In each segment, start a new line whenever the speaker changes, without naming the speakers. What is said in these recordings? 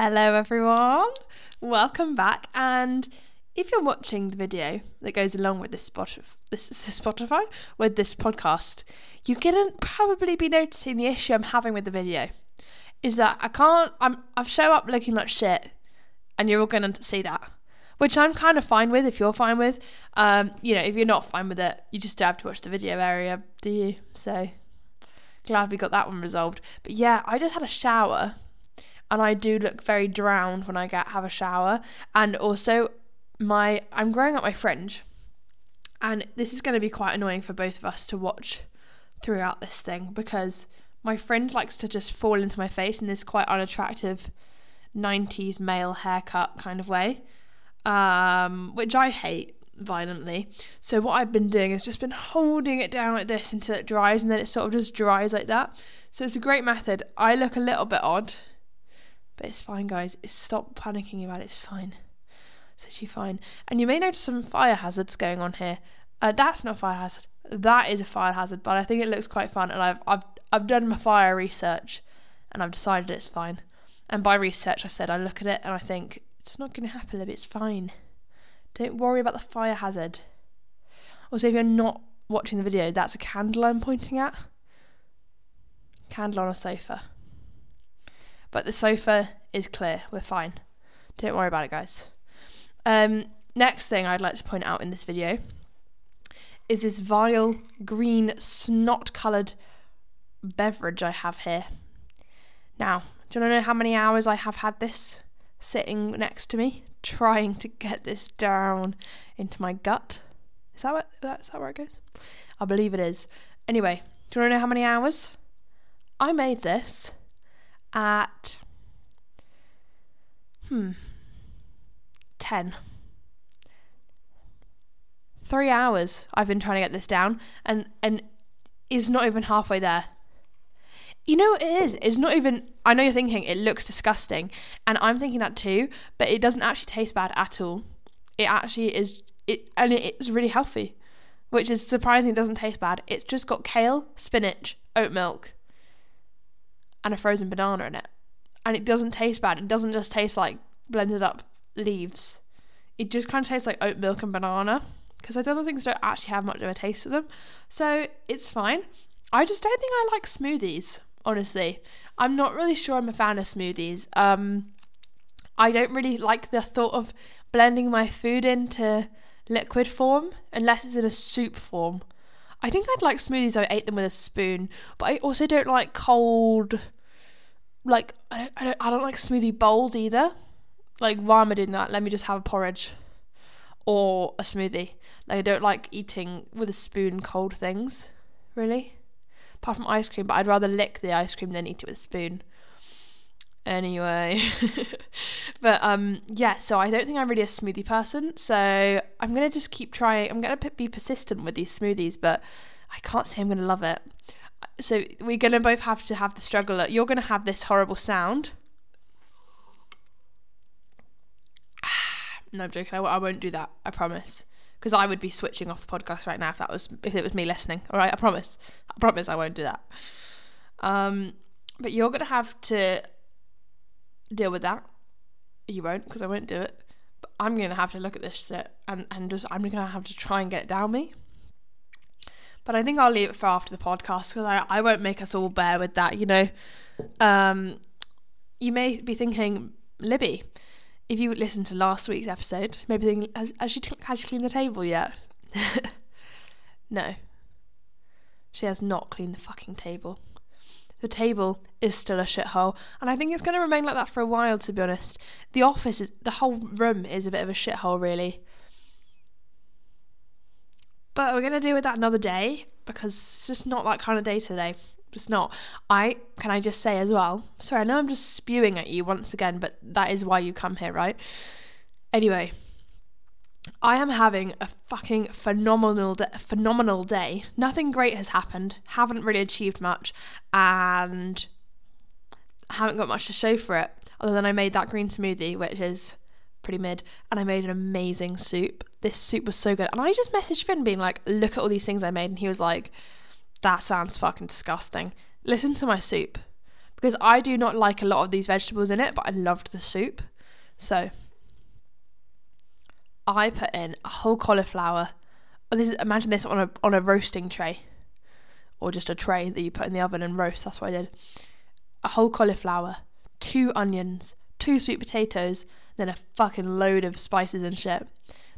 Hello, everyone. Welcome back. And if you're watching the video that goes along with this Spotify, this is Spotify with this podcast, you couldn't probably be noticing the issue I'm having with the video. Is that I can't. I'm. I've show up looking like shit, and you're all going to see that, which I'm kind of fine with. If you're fine with, um, you know, if you're not fine with it, you just have to watch the video area, do you? So glad we got that one resolved. But yeah, I just had a shower and I do look very drowned when I get have a shower. And also my I'm growing up my fringe. And this is going to be quite annoying for both of us to watch throughout this thing because my fringe likes to just fall into my face in this quite unattractive 90s male haircut kind of way, um, which I hate violently. So what I've been doing is just been holding it down like this until it dries and then it sort of just dries like that. So it's a great method. I look a little bit odd, but it's fine guys. Stop panicking about it. It's fine. It's actually fine. And you may notice some fire hazards going on here. Uh, that's not a fire hazard. That is a fire hazard, but I think it looks quite fun and I've I've I've done my fire research and I've decided it's fine. And by research I said I look at it and I think it's not going to happen, But it's fine. Don't worry about the fire hazard. Also, if you're not watching the video, that's a candle I'm pointing at. Candle on a sofa. But the sofa is clear. We're fine. Don't worry about it, guys. Um, next thing I'd like to point out in this video is this vile green snot coloured beverage I have here. Now, do you want to know how many hours I have had this sitting next to me, trying to get this down into my gut? Is that what that's that where it goes? I believe it is. Anyway, do you want to know how many hours? I made this at hmm 10 three hours I've been trying to get this down and and is not even halfway there. You know what it is? It's not even I know you're thinking it looks disgusting and I'm thinking that too, but it doesn't actually taste bad at all. It actually is it and it's really healthy, which is surprising it doesn't taste bad. It's just got kale, spinach, oat milk, and a frozen banana in it. And it doesn't taste bad. It doesn't just taste like blended up leaves. It just kind of tastes like oat milk and banana because those other things don't actually have much of a taste to them. So it's fine. I just don't think I like smoothies, honestly. I'm not really sure I'm a fan of smoothies. Um, I don't really like the thought of blending my food into liquid form unless it's in a soup form. I think I'd like smoothies I ate them with a spoon, but I also don't like cold. Like I don't, I don't, I don't like smoothie bowls either. Like why am I doing that? Let me just have a porridge or a smoothie. Like I don't like eating with a spoon cold things, really. Apart from ice cream, but I'd rather lick the ice cream than eat it with a spoon. Anyway, but um, yeah. So I don't think I'm really a smoothie person. So I'm gonna just keep trying. I'm gonna be persistent with these smoothies, but I can't say I'm gonna love it. So we're gonna both have to have the struggle. You're gonna have this horrible sound. no, I'm joking. I, won't do that. I promise because I would be switching off the podcast right now if that was if it was me listening. All right, I promise. I promise I won't do that. Um, but you're gonna have to deal with that. You won't because I won't do it. But I'm gonna have to look at this shit and and just I'm gonna have to try and get it down me. But I think I'll leave it for after the podcast because I I won't make us all bear with that. You know, um, you may be thinking, Libby if you listen to last week's episode, maybe thinking, has, has, she, has she cleaned the table yet? no. She has not cleaned the fucking table. The table is still a shithole, and I think it's going to remain like that for a while, to be honest. The office, is, the whole room is a bit of a shithole, really. But we're going to deal with that another day because it's just not that kind of day today It's not. I can I just say as well. Sorry, I know I'm just spewing at you once again, but that is why you come here, right? Anyway, I am having a fucking phenomenal de- phenomenal day. Nothing great has happened. Haven't really achieved much, and haven't got much to show for it. Other than I made that green smoothie, which is pretty mid, and I made an amazing soup. This soup was so good, and I just messaged Finn being like, "Look at all these things I made," and he was like that sounds fucking disgusting. Listen to my soup. because I do not like a lot of these vegetables in it, but I loved the soup. So I put in a whole cauliflower. Oh, this is, imagine this on a on a roasting tray, or just a tray that you put in the oven and roast. That's what I did. A whole cauliflower, two onions, two sweet potatoes, then a fucking load of spices and shit.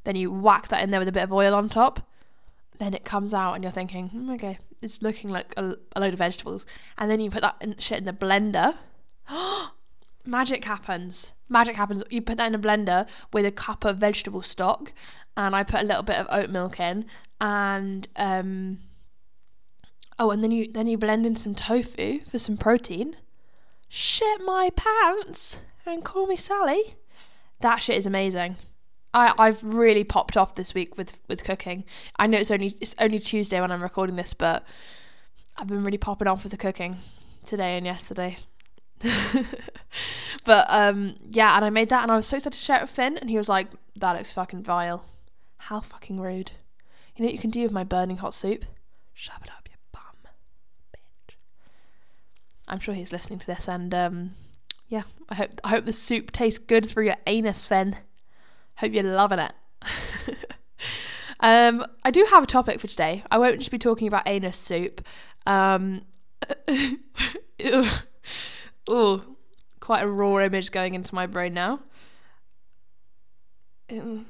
Then you whack that in there with a bit of oil on top. Then it comes out and you're thinking, hmm, okay, it's looking like a, a load of vegetables. And then you put that in, shit in the blender. Magic happens. Magic happens. You put that in a blender with a cup of vegetable stock, and I put a little bit of oat milk in, and um, oh, and then you then you blend in some tofu for some protein. Shit my pants and call me Sally. That shit is amazing. I, I've really popped off this week with, with cooking. I know it's only it's only Tuesday when I'm recording this, but I've been really popping off with the cooking today and yesterday. but um, yeah, and I made that, and I was so excited to share it with Finn, and he was like, "That looks fucking vile. How fucking rude. You know what you can do with my burning hot soup? Shove it up your bum, bitch." I'm sure he's listening to this, and um, yeah, I hope I hope the soup tastes good through your anus, Finn. Hope you're loving it. um, I do have a topic for today. I won't just be talking about anus soup. Oh, quite a raw image going into my brain now. Um,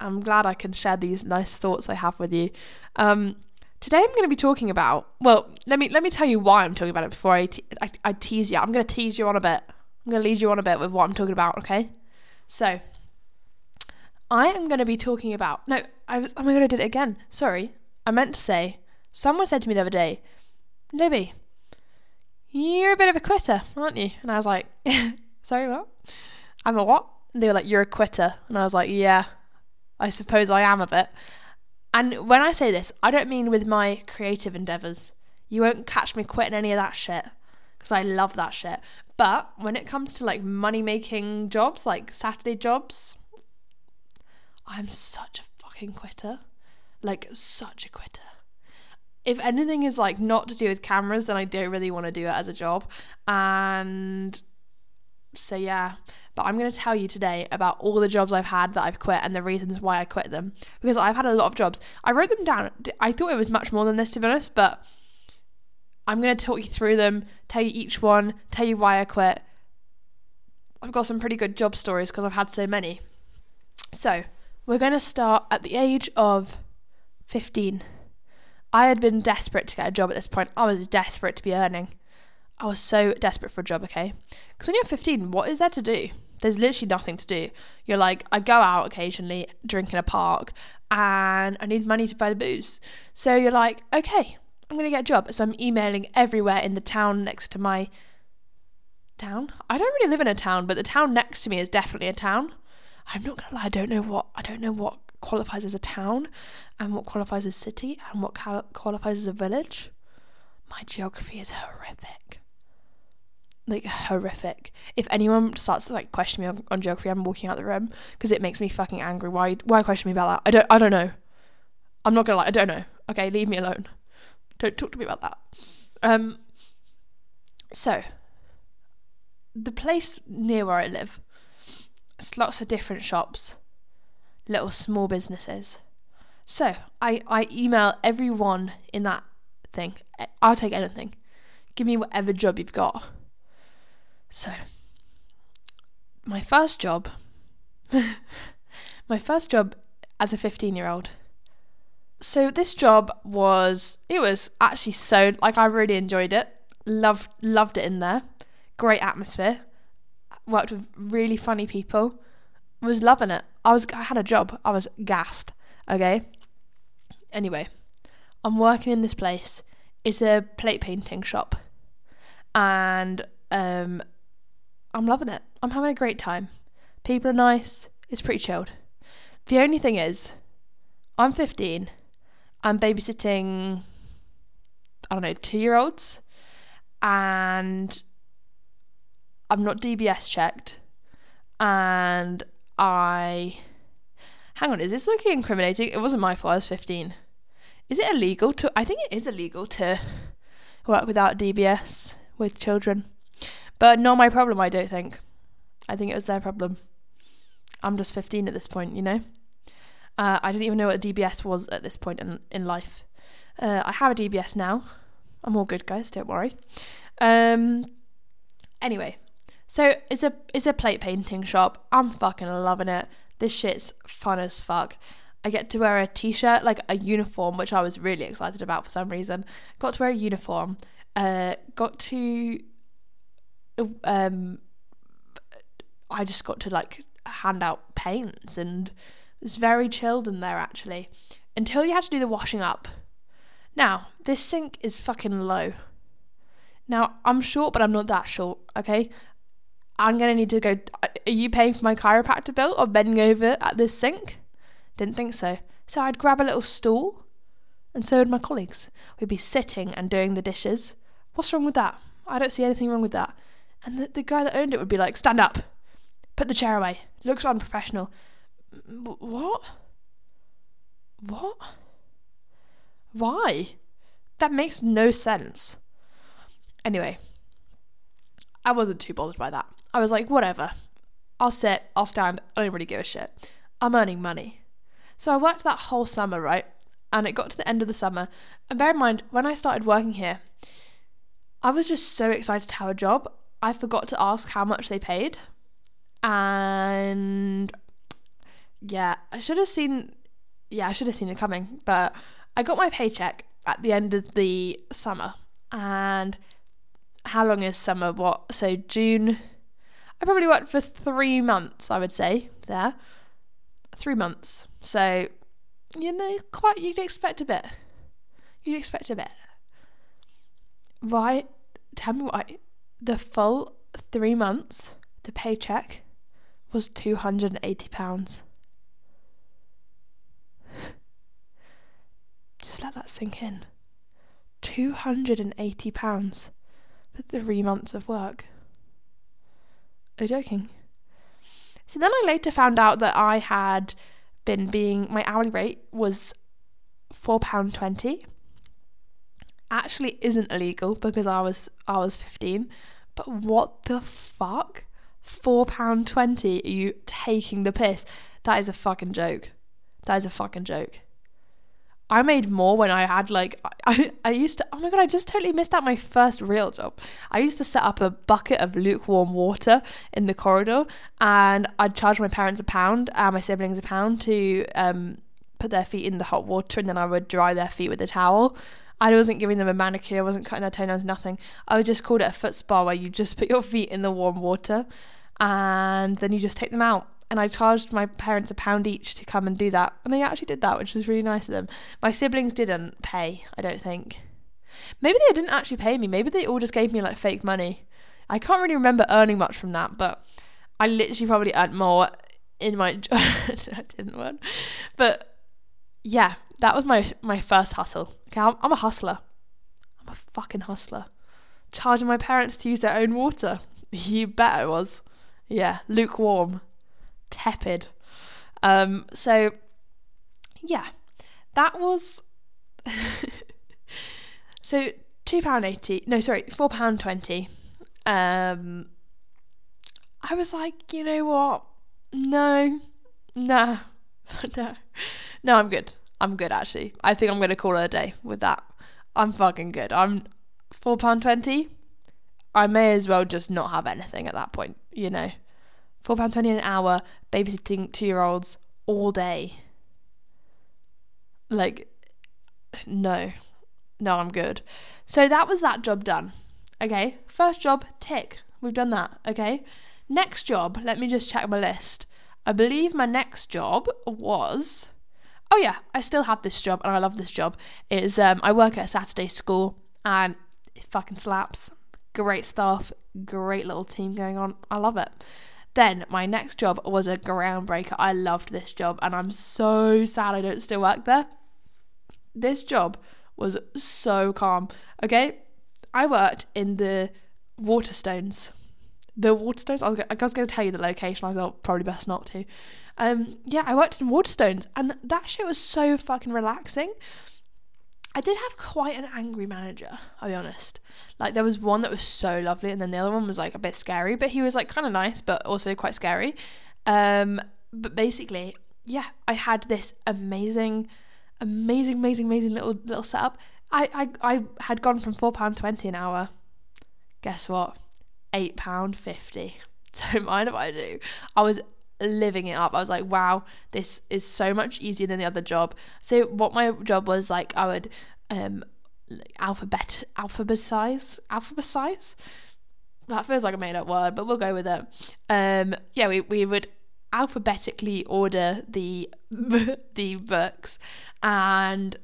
I'm glad I can share these nice thoughts I have with you. Um, today I'm going to be talking about. Well, let me let me tell you why I'm talking about it before I, te- I, I tease you. I'm going to tease you on a bit. I'm going to lead you on a bit with what I'm talking about. Okay, so I am going to be talking about. No, I was. Oh my god, I did it again. Sorry. I meant to say. Someone said to me the other day, Libby, you're a bit of a quitter, aren't you? And I was like, sorry, what? I'm a what? And they were like, you're a quitter. And I was like, yeah, I suppose I am a bit. And when I say this, I don't mean with my creative endeavours. You won't catch me quitting any of that shit because I love that shit. But when it comes to like money making jobs, like Saturday jobs, I'm such a fucking quitter. Like, such a quitter. If anything is like not to do with cameras, then I don't really want to do it as a job. And so, yeah. But I'm going to tell you today about all the jobs I've had that I've quit and the reasons why I quit them. Because I've had a lot of jobs. I wrote them down. I thought it was much more than this, to be honest, but I'm going to talk you through them, tell you each one, tell you why I quit. I've got some pretty good job stories because I've had so many. So, we're going to start at the age of 15. I had been desperate to get a job at this point. I was desperate to be earning. I was so desperate for a job, okay? Because when you're 15, what is there to do? There's literally nothing to do. You're like, I go out occasionally, drink in a park, and I need money to buy the booze. So you're like, okay, I'm going to get a job. So I'm emailing everywhere in the town next to my town. I don't really live in a town, but the town next to me is definitely a town. I'm not gonna lie, I don't know what I don't know what qualifies as a town, and what qualifies as a city, and what cal- qualifies as a village. My geography is horrific. Like horrific. If anyone starts to like question me on, on geography, I'm walking out the room because it makes me fucking angry. Why? Why question me about that? I don't. I don't know. I'm not gonna lie. I don't know. Okay, leave me alone. Don't talk to me about that. Um. So, the place near where I live it's lots of different shops, little small businesses. So I, I email everyone in that thing. I'll take anything. Give me whatever job you've got. So, my first job, my first job as a 15 year old. So, this job was, it was actually so, like, I really enjoyed it. Loved, loved it in there. Great atmosphere worked with really funny people. Was loving it. I was I had a job. I was gassed. Okay. Anyway, I'm working in this place. It's a plate painting shop, and um, I'm loving it. I'm having a great time. People are nice. It's pretty chilled. The only thing is, I'm 15. I'm babysitting. I don't know two year olds, and I'm not DBS checked, and I. Hang on, is this looking incriminating? It wasn't my fault. I was 15. Is it illegal to? I think it is illegal to work without DBS with children. But not my problem, I don't think. I think it was their problem. I'm just 15 at this point, you know? Uh, I didn't even know what a DBS was at this point in, in life. Uh, I have a DBS now. I'm all good, guys, don't worry. Um, anyway, so it's a it's a plate painting shop. I'm fucking loving it. This shit's fun as fuck. I get to wear a t-shirt, like a uniform, which I was really excited about for some reason. Got to wear a uniform. Uh, got to um, I just got to like hand out paints and it was very chilled in there actually until you had to do the washing up. Now, this sink is fucking low. Now, I'm short, but I'm not that short, okay? I'm gonna need to go. Are you paying for my chiropractor bill or bending over at this sink? Didn't think so. So I'd grab a little stool, and so would my colleagues. We'd be sitting and doing the dishes. What's wrong with that? I don't see anything wrong with that. And the, the guy that owned it would be like, stand up, put the chair away. Looks unprofessional. What? What? Why? That makes no sense. Anyway, I wasn't too bothered by that. I was like, whatever. I'll sit, I'll stand, I don't really give a shit. I'm earning money. So I worked that whole summer, right? And it got to the end of the summer. And bear in mind, when I started working here, I was just so excited to have a job. I forgot to ask how much they paid. And yeah, I should have seen yeah, I should have seen it coming, but I got my paycheck at the end of the summer. And how long is summer? What? So June I probably worked for 3 months, I would say, there. 3 months. So, you know, quite you'd expect a bit. You'd expect a bit. Why? Tell me why the full three months, the paycheck was £280. Just let that sink in. £280 for three months of work. Are joking? So then I later found out that I had been being, my hourly rate was £4.20 actually isn't illegal because I was I was 15 but what the fuck? Four pound twenty? Are you taking the piss? That is a fucking joke. That is a fucking joke. I made more when I had like I, I used to oh my god I just totally missed out my first real job. I used to set up a bucket of lukewarm water in the corridor and I'd charge my parents a pound and my siblings a pound to um, put their feet in the hot water and then I would dry their feet with a towel I wasn't giving them a manicure, I wasn't cutting their toenails, nothing. I would just called it a foot spa where you just put your feet in the warm water and then you just take them out. And I charged my parents a pound each to come and do that. And they actually did that, which was really nice of them. My siblings didn't pay, I don't think. Maybe they didn't actually pay me. Maybe they all just gave me like fake money. I can't really remember earning much from that, but I literally probably earned more in my job. I didn't win. But yeah, that was my my first hustle. Okay, I'm, I'm a hustler. I'm a fucking hustler. Charging my parents to use their own water. You bet I was. Yeah, lukewarm, tepid. Um, so yeah, that was. so two pound eighty. No, sorry, four pound twenty. Um, I was like, you know what? No, nah, no, no, I'm good. I'm good actually. I think I'm gonna call it a day with that. I'm fucking good. I'm four pound twenty. I may as well just not have anything at that point, you know. Four pound twenty an hour, babysitting two year olds all day. Like, no, no, I'm good. So that was that job done. Okay, first job tick. We've done that. Okay, next job. Let me just check my list. I believe my next job was oh yeah, I still have this job and I love this job. Is um, I work at a Saturday school and it fucking slaps. Great stuff, great little team going on. I love it. Then my next job was a groundbreaker. I loved this job and I'm so sad I don't still work there. This job was so calm. Okay, I worked in the Waterstones. The Waterstones. I was, I was going to tell you the location. I thought probably best not to. Um, yeah, I worked in Waterstones, and that shit was so fucking relaxing. I did have quite an angry manager, I'll be honest. Like there was one that was so lovely and then the other one was like a bit scary, but he was like kind of nice but also quite scary. Um but basically, yeah, I had this amazing amazing amazing amazing little little setup. I I, I had gone from £4.20 an hour. Guess what? £8.50. Don't mind if I do. I was living it up. I was like, wow, this is so much easier than the other job. So what my job was like, I would um alphabet alphabetize alphabetize. That feels like a made up word, but we'll go with it. Um, yeah, we we would alphabetically order the the books and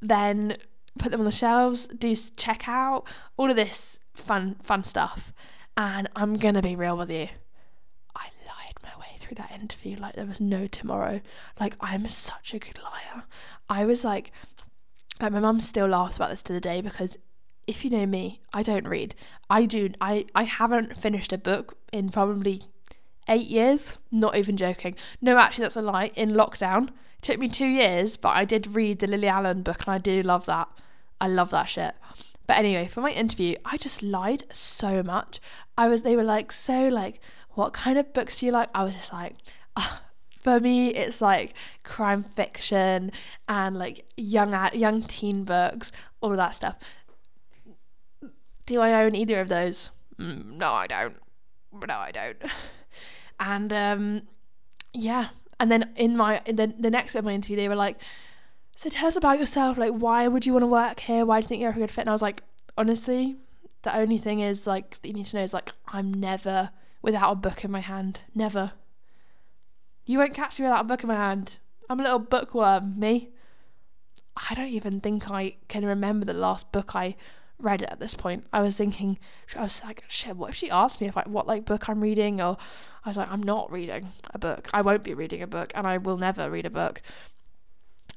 then put them on the shelves, do checkout, all of this fun fun stuff. And I'm gonna be real with you. I way through that interview like there was no tomorrow. Like I'm such a good liar. I was like like my mum still laughs about this to the day because if you know me, I don't read. I do I, I haven't finished a book in probably eight years. Not even joking. No, actually that's a lie. In lockdown. It took me two years, but I did read the Lily Allen book and I do love that. I love that shit. But anyway, for my interview, I just lied so much. I was, they were like, so like, what kind of books do you like? I was just like, oh, for me, it's like crime fiction and like young young teen books, all of that stuff. Do I own either of those? Mm, no, I don't. No, I don't. And um, yeah, and then in my in the the next bit of my interview, they were like, so tell us about yourself. Like, why would you want to work here? Why do you think you're a good fit? And I was like, honestly, the only thing is like that you need to know is like I'm never without a book in my hand. Never. You won't catch me without a book in my hand. I'm a little bookworm, me. I don't even think I can remember the last book I read at this point. I was thinking, I was like, shit, what if she asked me if I, what like book I'm reading? Or I was like, I'm not reading a book. I won't be reading a book and I will never read a book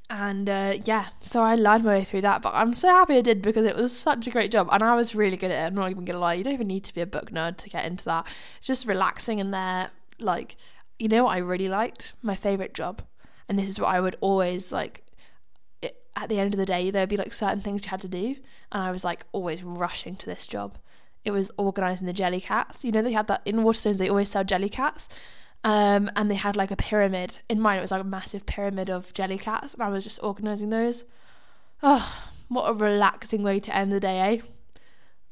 and uh, yeah, so I learned my way through that. But I'm so happy I did because it was such a great job, and I was really good at it. I'm not even gonna lie, you don't even need to be a book nerd to get into that. It's just relaxing in there. Like, you know what I really liked? My favorite job, and this is what I would always like. It, at the end of the day, there'd be like certain things you had to do, and I was like always rushing to this job. It was organising the jelly cats. You know, they had that in Waterstones. They always sell Jellycats um, and they had like a pyramid. In mine, it was like a massive pyramid of jelly cats, and I was just organising those. Oh, what a relaxing way to end the day, eh?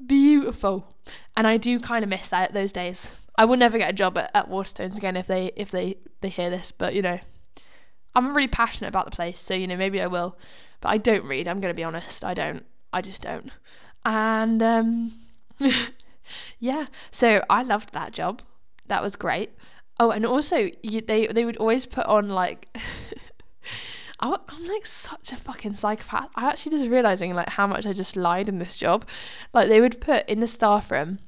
Beautiful. And I do kind of miss that those days. I will never get a job at, at Waterstones again if they if they they hear this, but you know, I'm really passionate about the place, so you know maybe I will. But I don't read. I'm gonna be honest. I don't. I just don't. And um, yeah. So I loved that job. That was great. Oh, and also you, they they would always put on like. I'm like such a fucking psychopath. I actually just realizing like how much I just lied in this job. Like they would put in the staff room,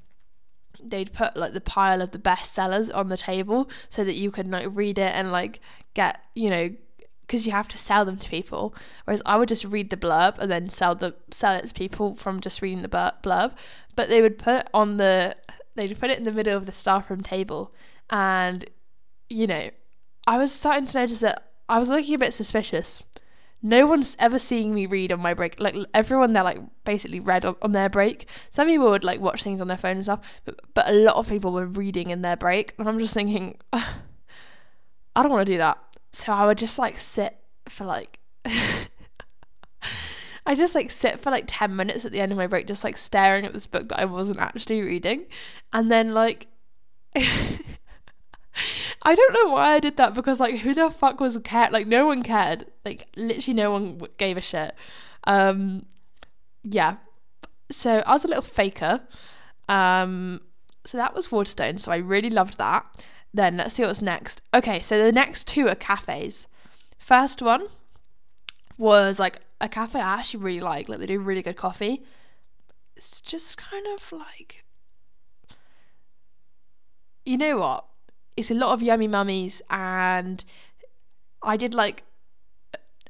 they'd put like the pile of the best sellers on the table so that you could like read it and like get you know because you have to sell them to people. Whereas I would just read the blurb and then sell the sell it to people from just reading the blurb. But they would put on the they'd put it in the middle of the staff room table and you know, I was starting to notice that I was looking a bit suspicious. No one's ever seeing me read on my break. Like everyone there, like basically read on, on their break. Some people would like watch things on their phone and stuff, but, but a lot of people were reading in their break, and I'm just thinking, I don't want to do that. So I would just like sit for like. I just like sit for like 10 minutes at the end of my break, just like staring at this book that I wasn't actually reading. And then, like, I don't know why I did that because like who the fuck was cared? Like no one cared. Like literally no one gave a shit. Um, yeah. So I was a little faker. Um, so that was Waterstone. So I really loved that. Then let's see what's next. Okay, so the next two are cafes. First one was like a cafe I actually really like. Like they do really good coffee. It's just kind of like you know what? it's a lot of yummy mummies and I did like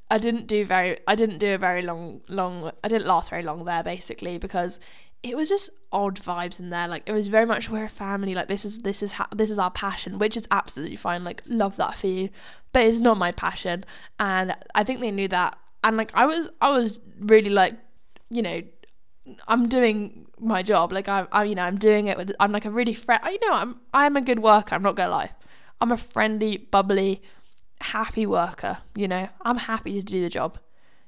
I didn't do very I didn't do a very long long I didn't last very long there basically because it was just odd vibes in there. Like it was very much we're a family like this is this is this is our passion which is absolutely fine like love that for you but it's not my passion. And I think they knew that. And like I was I was really like you know I'm doing my job like I, I you know I'm doing it with I'm like a really friend you know I'm I'm a good worker I'm not gonna lie. I'm a friendly bubbly happy worker you know? I'm happy to do the job.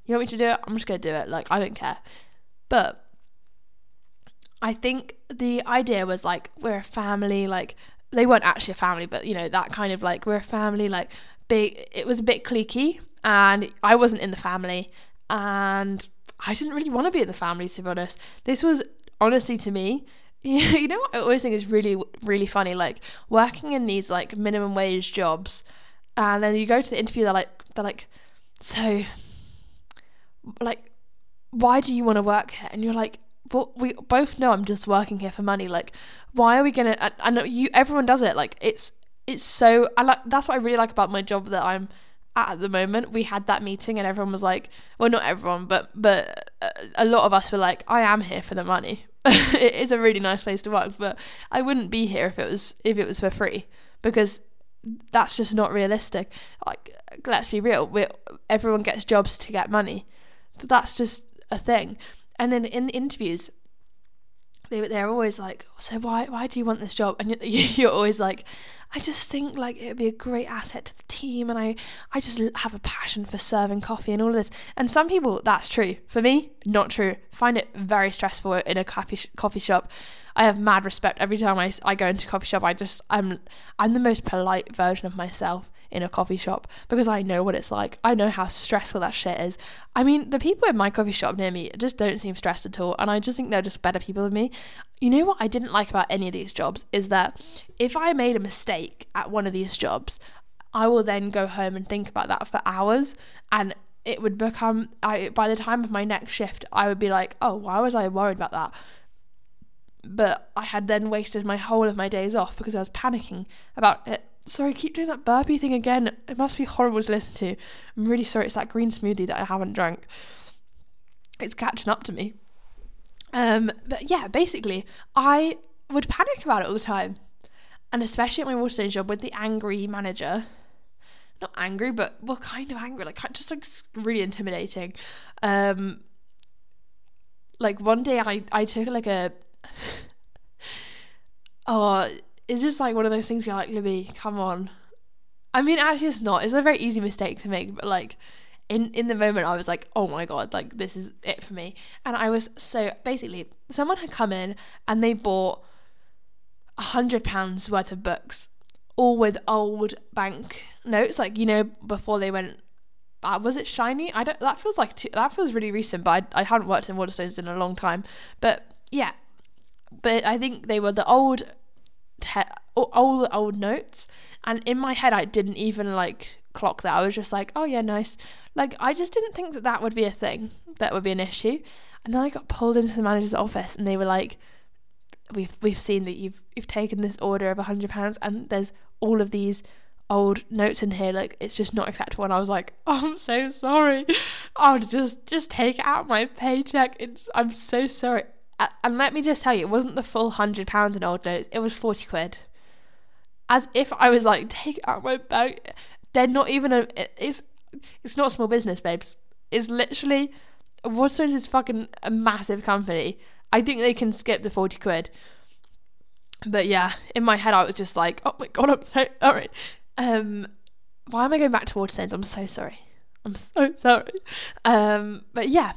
You want me to do it? I'm just gonna do it. Like I don't care. But I think the idea was like we're a family like they weren't actually a family but you know that kind of like we're a family like big it was a bit cliquey and I wasn't in the family and I didn't really want to be in the family to be honest. This was honestly to me you know what I always think is really really funny? Like working in these like minimum wage jobs and then you go to the interview they're like they're like so like why do you want to work here? And you're like well, we both know I'm just working here for money like why are we gonna I, I know you everyone does it like it's it's so I like that's what I really like about my job that I'm at the moment. We had that meeting and everyone was like well not everyone but but uh, a lot of us were like I am here for the money. It is a really nice place to work but I wouldn't be here if it was if it was for free because that's just not realistic. Like let's be real we everyone gets jobs to get money. That's just a thing. And then in the interviews they they're always like, so why why do you want this job? And you're, you're always like, I just think like it would be a great asset to the team, and I I just have a passion for serving coffee and all of this. And some people that's true. For me, not true. Find it very stressful in a coffee coffee shop. I have mad respect every time I, I go into a coffee shop. I just I'm I'm the most polite version of myself in a coffee shop because I know what it's like. I know how stressful that shit is. I mean, the people in my coffee shop near me just don't seem stressed at all, and I just think they're just better people than me. You know what I didn't like about any of these jobs is that if I made a mistake at one of these jobs, I will then go home and think about that for hours and it would become I by the time of my next shift I would be like, "Oh, why was I worried about that?" but I had then wasted my whole of my days off because I was panicking about it. Sorry, keep doing that burpee thing again. It must be horrible to listen to. I'm really sorry. It's that green smoothie that I haven't drunk. It's catching up to me. Um, but yeah, basically, I would panic about it all the time, and especially at my Waterstones job with the angry manager. Not angry, but well, kind of angry. Like just like really intimidating. Um, like one day I I took like a oh, it's just like one of those things you're like, Libby, come on. I mean, actually, it's not. It's a very easy mistake to make, but like, in in the moment, I was like, oh my god, like this is it for me. And I was so basically, someone had come in and they bought a hundred pounds worth of books, all with old bank notes, like you know before they went. Uh, was it shiny? I don't. That feels like too, that feels really recent, but I, I haven't worked in Waterstones in a long time. But yeah, but I think they were the old, te- old old notes, and in my head I didn't even like clock that. I was just like, oh yeah, nice. Like I just didn't think that that would be a thing, that would be an issue. And then I got pulled into the manager's office, and they were like, we've we've seen that you've you've taken this order of a hundred pounds, and there's all of these old notes in here like it's just not acceptable and I was like I'm so sorry I'll just just take out my paycheck it's I'm so sorry and let me just tell you, it wasn't the full hundred pounds in old notes. It was forty quid. As if I was like, take out my bank. They're not even a. It's it's not small business, babes. It's literally Waterstones is fucking a massive company. I think they can skip the forty quid. But yeah, in my head I was just like, oh my god, I'm so sorry. Um, why am I going back to Waterstones? I'm so sorry. I'm so sorry. Um, but yeah,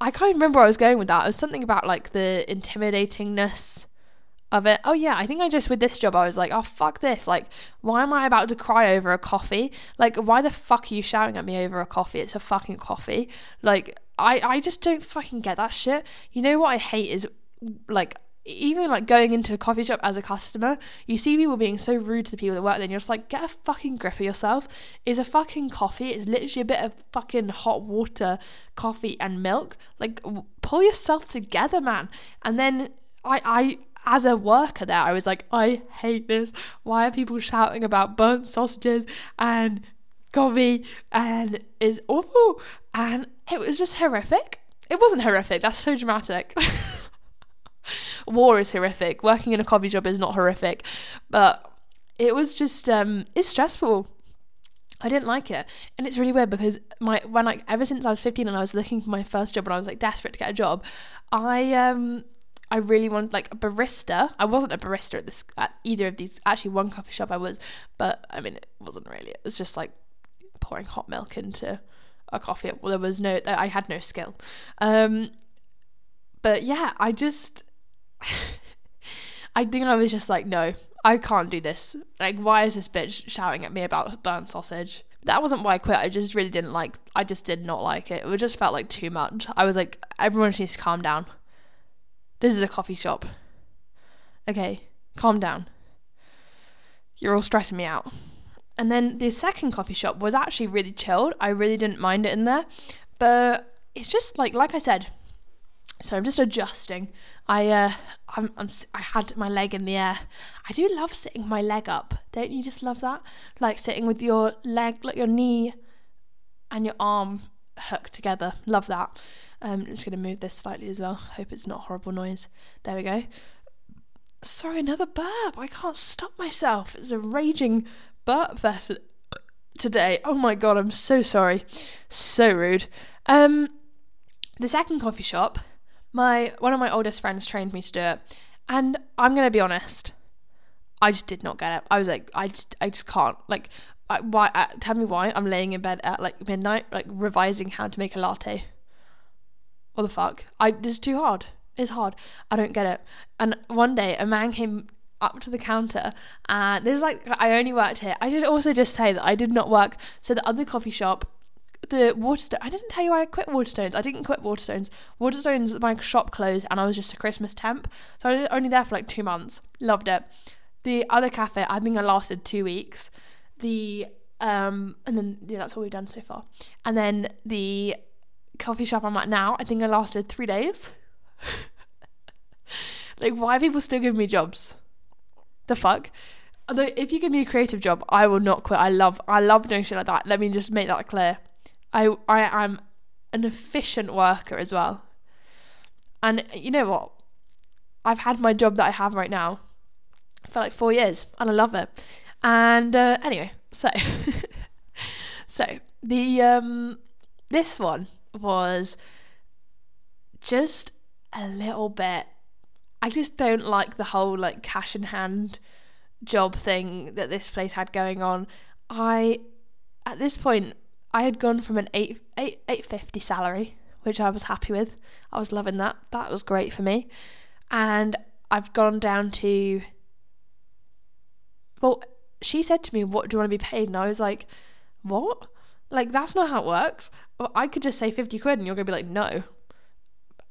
I can't even remember where I was going with that. It was something about like the intimidatingness of it. Oh yeah, I think I just with this job I was like, oh fuck this. Like, why am I about to cry over a coffee? Like, why the fuck are you shouting at me over a coffee? It's a fucking coffee. Like, I I just don't fucking get that shit. You know what I hate is like even like going into a coffee shop as a customer, you see people being so rude to the people that work there, and you're just like, get a fucking grip of yourself. It's a fucking coffee. It's literally a bit of fucking hot water, coffee, and milk. Like, pull yourself together, man. And then I, I, as a worker there, I was like, I hate this. Why are people shouting about burnt sausages and coffee? And it's awful. And it was just horrific. It wasn't horrific. That's so dramatic. war is horrific. Working in a coffee job is not horrific, but it was just um, it's stressful. I didn't like it. And it's really weird because my when like ever since I was 15 and I was looking for my first job and I was like desperate to get a job, I um I really wanted like a barista. I wasn't a barista at this at either of these. Actually, one coffee shop I was, but I mean it wasn't really. It was just like pouring hot milk into a coffee. Well, there was no. I had no skill. Um, but yeah, I just. I think I was just like, no, I can't do this. Like, why is this bitch shouting at me about burnt sausage? That wasn't why I quit. I just really didn't like. I just did not like it. It just felt like too much. I was like, everyone just needs to calm down. This is a coffee shop. Okay, calm down. You're all stressing me out. And then the second coffee shop was actually really chilled. I really didn't mind it in there. But it's just like like I said, so I'm just adjusting. I uh, I'm, I'm I had my leg in the air. I do love sitting my leg up. Don't you just love that? Like sitting with your leg, like your knee, and your arm hooked together. Love that. Um, I'm just gonna move this slightly as well. Hope it's not horrible noise. There we go. Sorry, another burp. I can't stop myself. It's a raging burp fest today. Oh my god, I'm so sorry. So rude. Um, the second coffee shop my one of my oldest friends trained me to do it, and I'm gonna be honest, I just did not get it. I was like, I just, I just can't. Like, I, why? Uh, tell me why I'm laying in bed at like midnight, like revising how to make a latte. What the fuck? I this is too hard. It's hard. I don't get it. And one day, a man came up to the counter and this is like I only worked here. I should also just say that I did not work so the other coffee shop the Waterstone. I didn't tell you I quit Waterstones. I didn't quit Waterstones. Waterstones, my shop closed, and I was just a Christmas temp. So I was only there for like two months. Loved it. The other cafe, I think I lasted two weeks. The um, and then yeah, that's all we've done so far. And then the coffee shop I'm at now, I think I lasted three days. like, why people still give me jobs? The fuck. Although, if you give me a creative job, I will not quit. I love, I love doing shit like that. Let me just make that clear. I I am an efficient worker as well. And you know what? I've had my job that I have right now for like four years, and I love it. And uh, anyway, so so the um this one was just a little bit. I just don't like the whole like cash in hand job thing that this place had going on. I at this point I had gone from an 8, 8, 850 salary, which I was happy with. I was loving that. That was great for me. And I've gone down to. Well, she said to me, What do you want to be paid? And I was like, What? Like, that's not how it works. I could just say 50 quid and you're going to be like, No.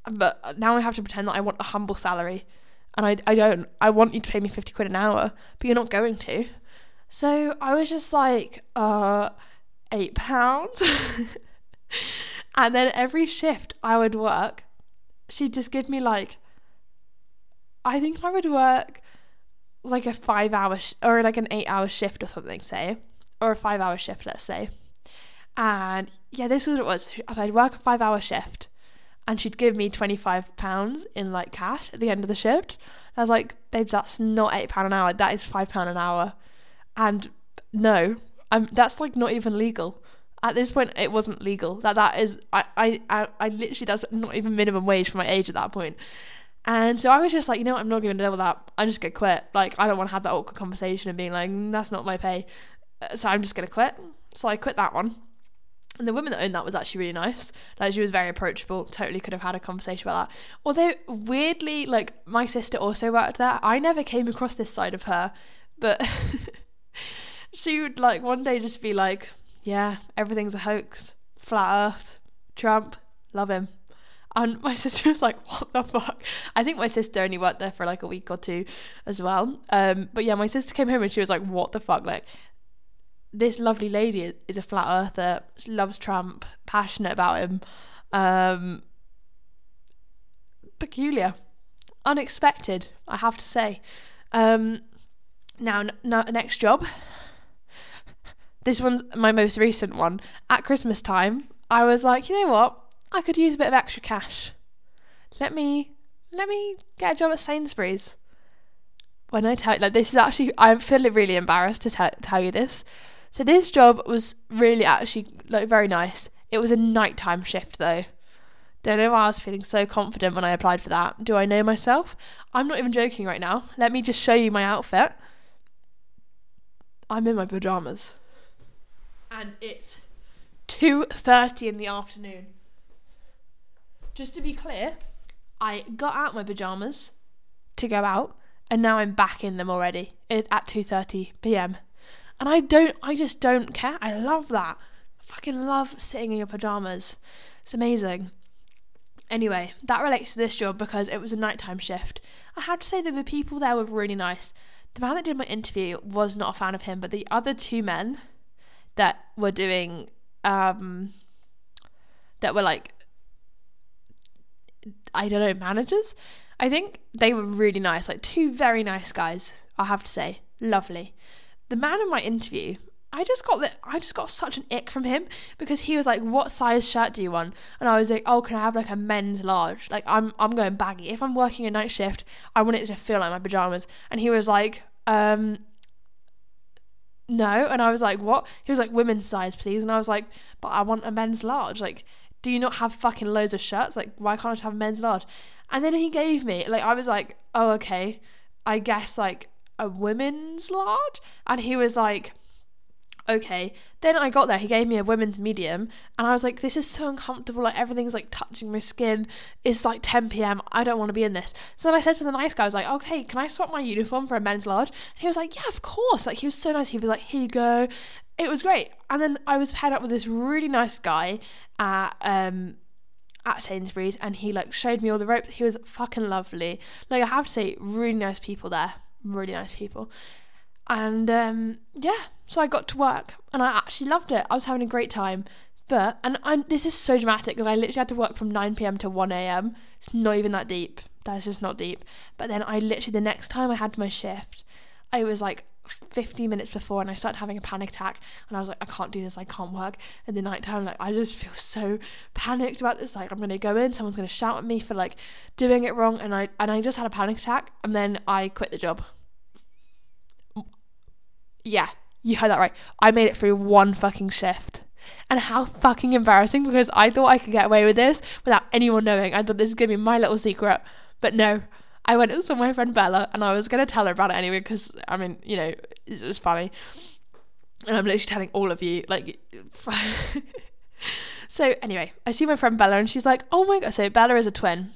But now I have to pretend that I want a humble salary. And I, I don't. I want you to pay me 50 quid an hour, but you're not going to. So I was just like, uh, eight pounds. and then every shift I would work, she'd just give me like, I think I would work like a five hour sh- or like an eight hour shift or something, say, or a five hour shift, let's say. And yeah, this is what it was. I'd work a five hour shift and she'd give me £25 in like cash at the end of the shift. I was like, babes, that's not £8 an hour, that is £5 an hour. And no, I'm that's like not even legal. At this point, it wasn't legal. That that is, I, I, I, I literally that's not even minimum wage for my age at that point. And so I was just like, you know what, I'm not going to deal with that. I'm just going to quit. Like, I don't want to have that awkward conversation and being like, mm, that's not my pay. Uh, so I'm just going to quit. So I quit that one. And the woman that owned that was actually really nice. Like, she was very approachable. Totally could have had a conversation about that. Although, weirdly, like, my sister also worked there. I never came across this side of her. But she would like one day just be like, "Yeah, everything's a hoax. Flat Earth, Trump, love him." And my sister was like, "What the fuck?" I think my sister only worked there for like a week or two, as well. Um, but yeah, my sister came home and she was like, "What the fuck?" Like, this lovely lady is a flat earther, loves Trump, passionate about him. Um, peculiar, unexpected, I have to say. Um, now, n- next job this one's my most recent one. At Christmas time, I was like, you know what? I could use a bit of extra cash. Let me let me get a job at Sainsbury's. When I tell you, like this is actually, I'm feeling really embarrassed to tell tell you this. So this job was really actually like very nice. It was a nighttime shift though. Don't know why I was feeling so confident when I applied for that. Do I know myself? I'm not even joking right now. Let me just show you my outfit. I'm in my pajamas. And it's 2:30 in the afternoon. Just to be clear, I got out my pajamas to go out and now I'm back in them already at 2:30 p.m. And I don't I just don't care. I love that. I fucking love sitting in your pajamas. It's amazing. Anyway, that relates to this job because it was a nighttime shift. I have to say that the people there were really nice. The man that did my interview was not a fan of him, but the other two men that were doing um that were like I don't know, managers. I think they were really nice, like two very nice guys, I have to say. Lovely. The man in my interview, I just got that I just got such an ick from him because he was like, "What size shirt do you want?" And I was like, "Oh, can I have like a men's large? Like I'm I'm going baggy. If I'm working a night shift, I want it to feel like my pajamas." And he was like, um no, and I was like, "What?" He was like, "Women's size, please." And I was like, "But I want a men's large." Like, do you not have fucking loads of shirts? Like, why can't I just have a men's large? And then he gave me like I was like, "Oh, okay. I guess like a women's large." And he was like, okay. Then I got there, he gave me a women's medium, and I was like, this is so uncomfortable. Like everything's like touching my skin. It's like 10 p.m. I don't want to be in this. So then I said to the nice guy, I was like, okay, can I swap my uniform for a men's large? And he was like, yeah, of course. Like he was so nice. He was like, here you go. It was great. And then I was paired up with this really nice guy at um at Sainsbury's and he like showed me all the ropes. He was fucking lovely. Like I have to say, really nice people there. Really nice people. And um, yeah, so I got to work and I actually loved it. I was having a great time. But, and I'm, this is so dramatic because I literally had to work from 9 pm to 1 am. It's not even that deep. That's just not deep. But then I literally, the next time I had my shift, I was like 15 minutes before and I started having a panic attack and I was like, I can't do this, I can't work. In the night time, like I just feel so panicked about this. Like I'm gonna go in, someone's gonna shout at me for like doing it wrong and I and I just had a panic attack and then I quit the job yeah, you heard that right. I made it through one fucking shift. And how fucking embarrassing because I thought I could get away with this without anyone knowing. I thought this going to be my little secret. But no, I went and saw my friend Bella and I was going to tell her about it anyway because, I mean, you know, it was funny. And I'm literally telling all of you, like. so, anyway, I see my friend Bella and she's like, oh my God. So, Bella is a twin.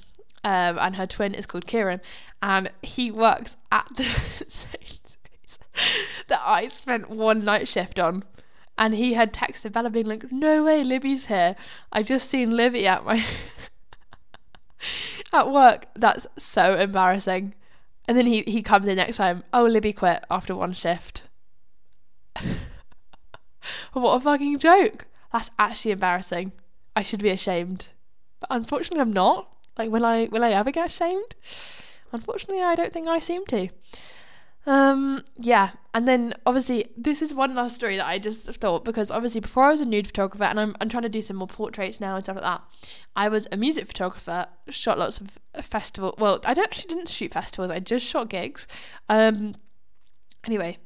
Um, and her twin is called Kieran. And he works at the that I spent one night shift on. And he had texted Bella being like, No way, Libby's here. I just seen Libby at my at work. That's so embarrassing. And then he, he comes in next time. Oh, Libby quit after one shift. what a fucking joke. That's actually embarrassing. I should be ashamed. But unfortunately I'm not. Like will I will I ever get ashamed? Unfortunately I don't think I seem to. Um, yeah, and then obviously this is one last story that I just thought because obviously before I was a nude photographer and I'm I'm trying to do some more portraits now and stuff like that. I was a music photographer, shot lots of festival. Well, I don't actually didn't shoot festivals. I just shot gigs. Um, anyway,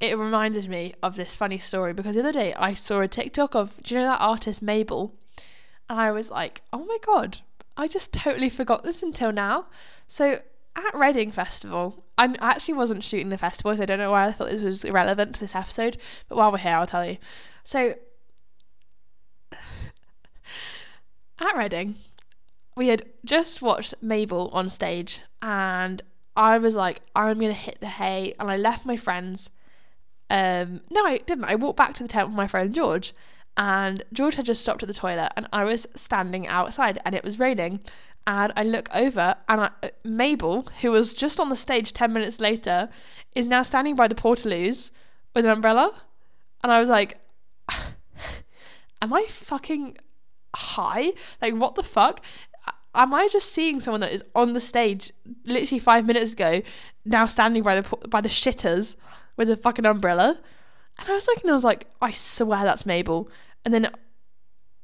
it reminded me of this funny story because the other day I saw a TikTok of do you know that artist Mabel, and I was like, oh my god, I just totally forgot this until now. So at Reading Festival, I actually wasn't shooting the festival, so I don't know why I thought this was irrelevant to this episode. But while we're here, I'll tell you. So, at Reading, we had just watched Mabel on stage, and I was like, I'm gonna hit the hay, and I left my friends. Um, no, I didn't. I walked back to the tent with my friend George, and George had just stopped at the toilet, and I was standing outside, and it was raining and I look over, and I, Mabel, who was just on the stage 10 minutes later, is now standing by the portaloos with an umbrella. And I was like, Am I fucking high? Like, what the fuck? Am I just seeing someone that is on the stage literally five minutes ago, now standing by the by the shitters with a fucking umbrella? And I was looking, I was like, I swear that's Mabel. And then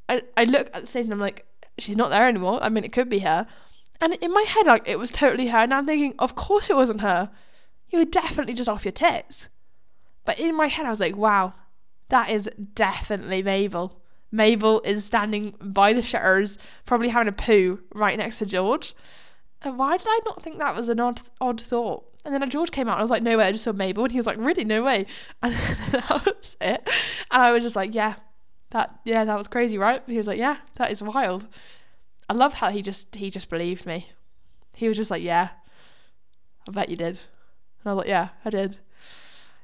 I, I look at the stage and I'm like, she's not there anymore. I mean, it could be her. And in my head, like, it was totally her. And I'm thinking, of course it wasn't her. You were definitely just off your tits. But in my head, I was like, wow, that is definitely Mabel. Mabel is standing by the shutters, probably having a poo right next to George. And why did I not think that was an odd, odd thought? And then George came out and I was like, no way, I just saw Mabel. And he was like, really? No way. And that was it. And I was just like, yeah, that, yeah, that was crazy, right? And he was like, yeah, that is wild. I love how he just, he just believed me. He was just like, yeah, I bet you did. And I was like, yeah, I did.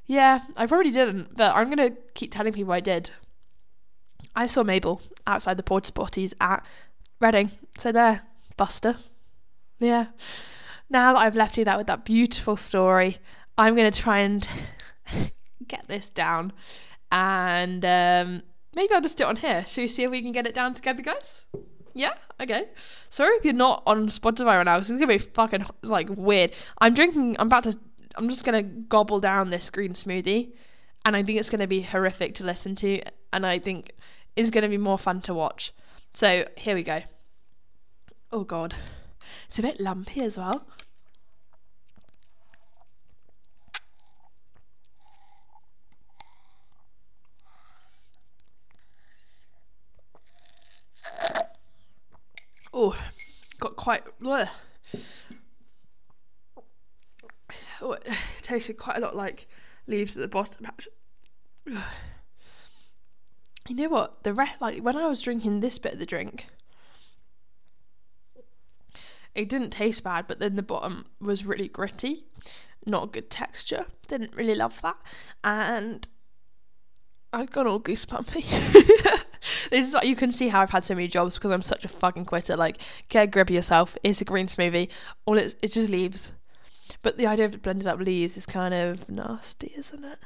Yeah, I probably didn't, but I'm to keep telling people I did. I saw Mabel outside the porta potties at Reading. So there, Buster. Yeah. Now that I've left you that with that beautiful story, I'm to try and get this down. And um, maybe I'll just do it on here. Should we see if we can get it down together, guys? Yeah, okay. Sorry if you're not on Spotify right now, because it's gonna be fucking like weird. I'm drinking. I'm about to. I'm just gonna gobble down this green smoothie, and I think it's gonna be horrific to listen to, and I think is gonna be more fun to watch. So here we go. Oh god, it's a bit lumpy as well. Oh, got quite. Bleh. Oh, it tasted quite a lot like leaves at the bottom. You know what? The rest, like when I was drinking this bit of the drink, it didn't taste bad, but then the bottom was really gritty, not a good texture. Didn't really love that, and I've gone all goosebumpy. this is what you can see how I've had so many jobs because I'm such a fucking quitter. Like, get a grip of yourself. It's a green smoothie. All it's it's just leaves. But the idea of blended up leaves is kind of nasty, isn't it?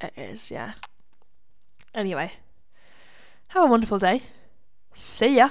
It is, yeah. Anyway, have a wonderful day. See ya.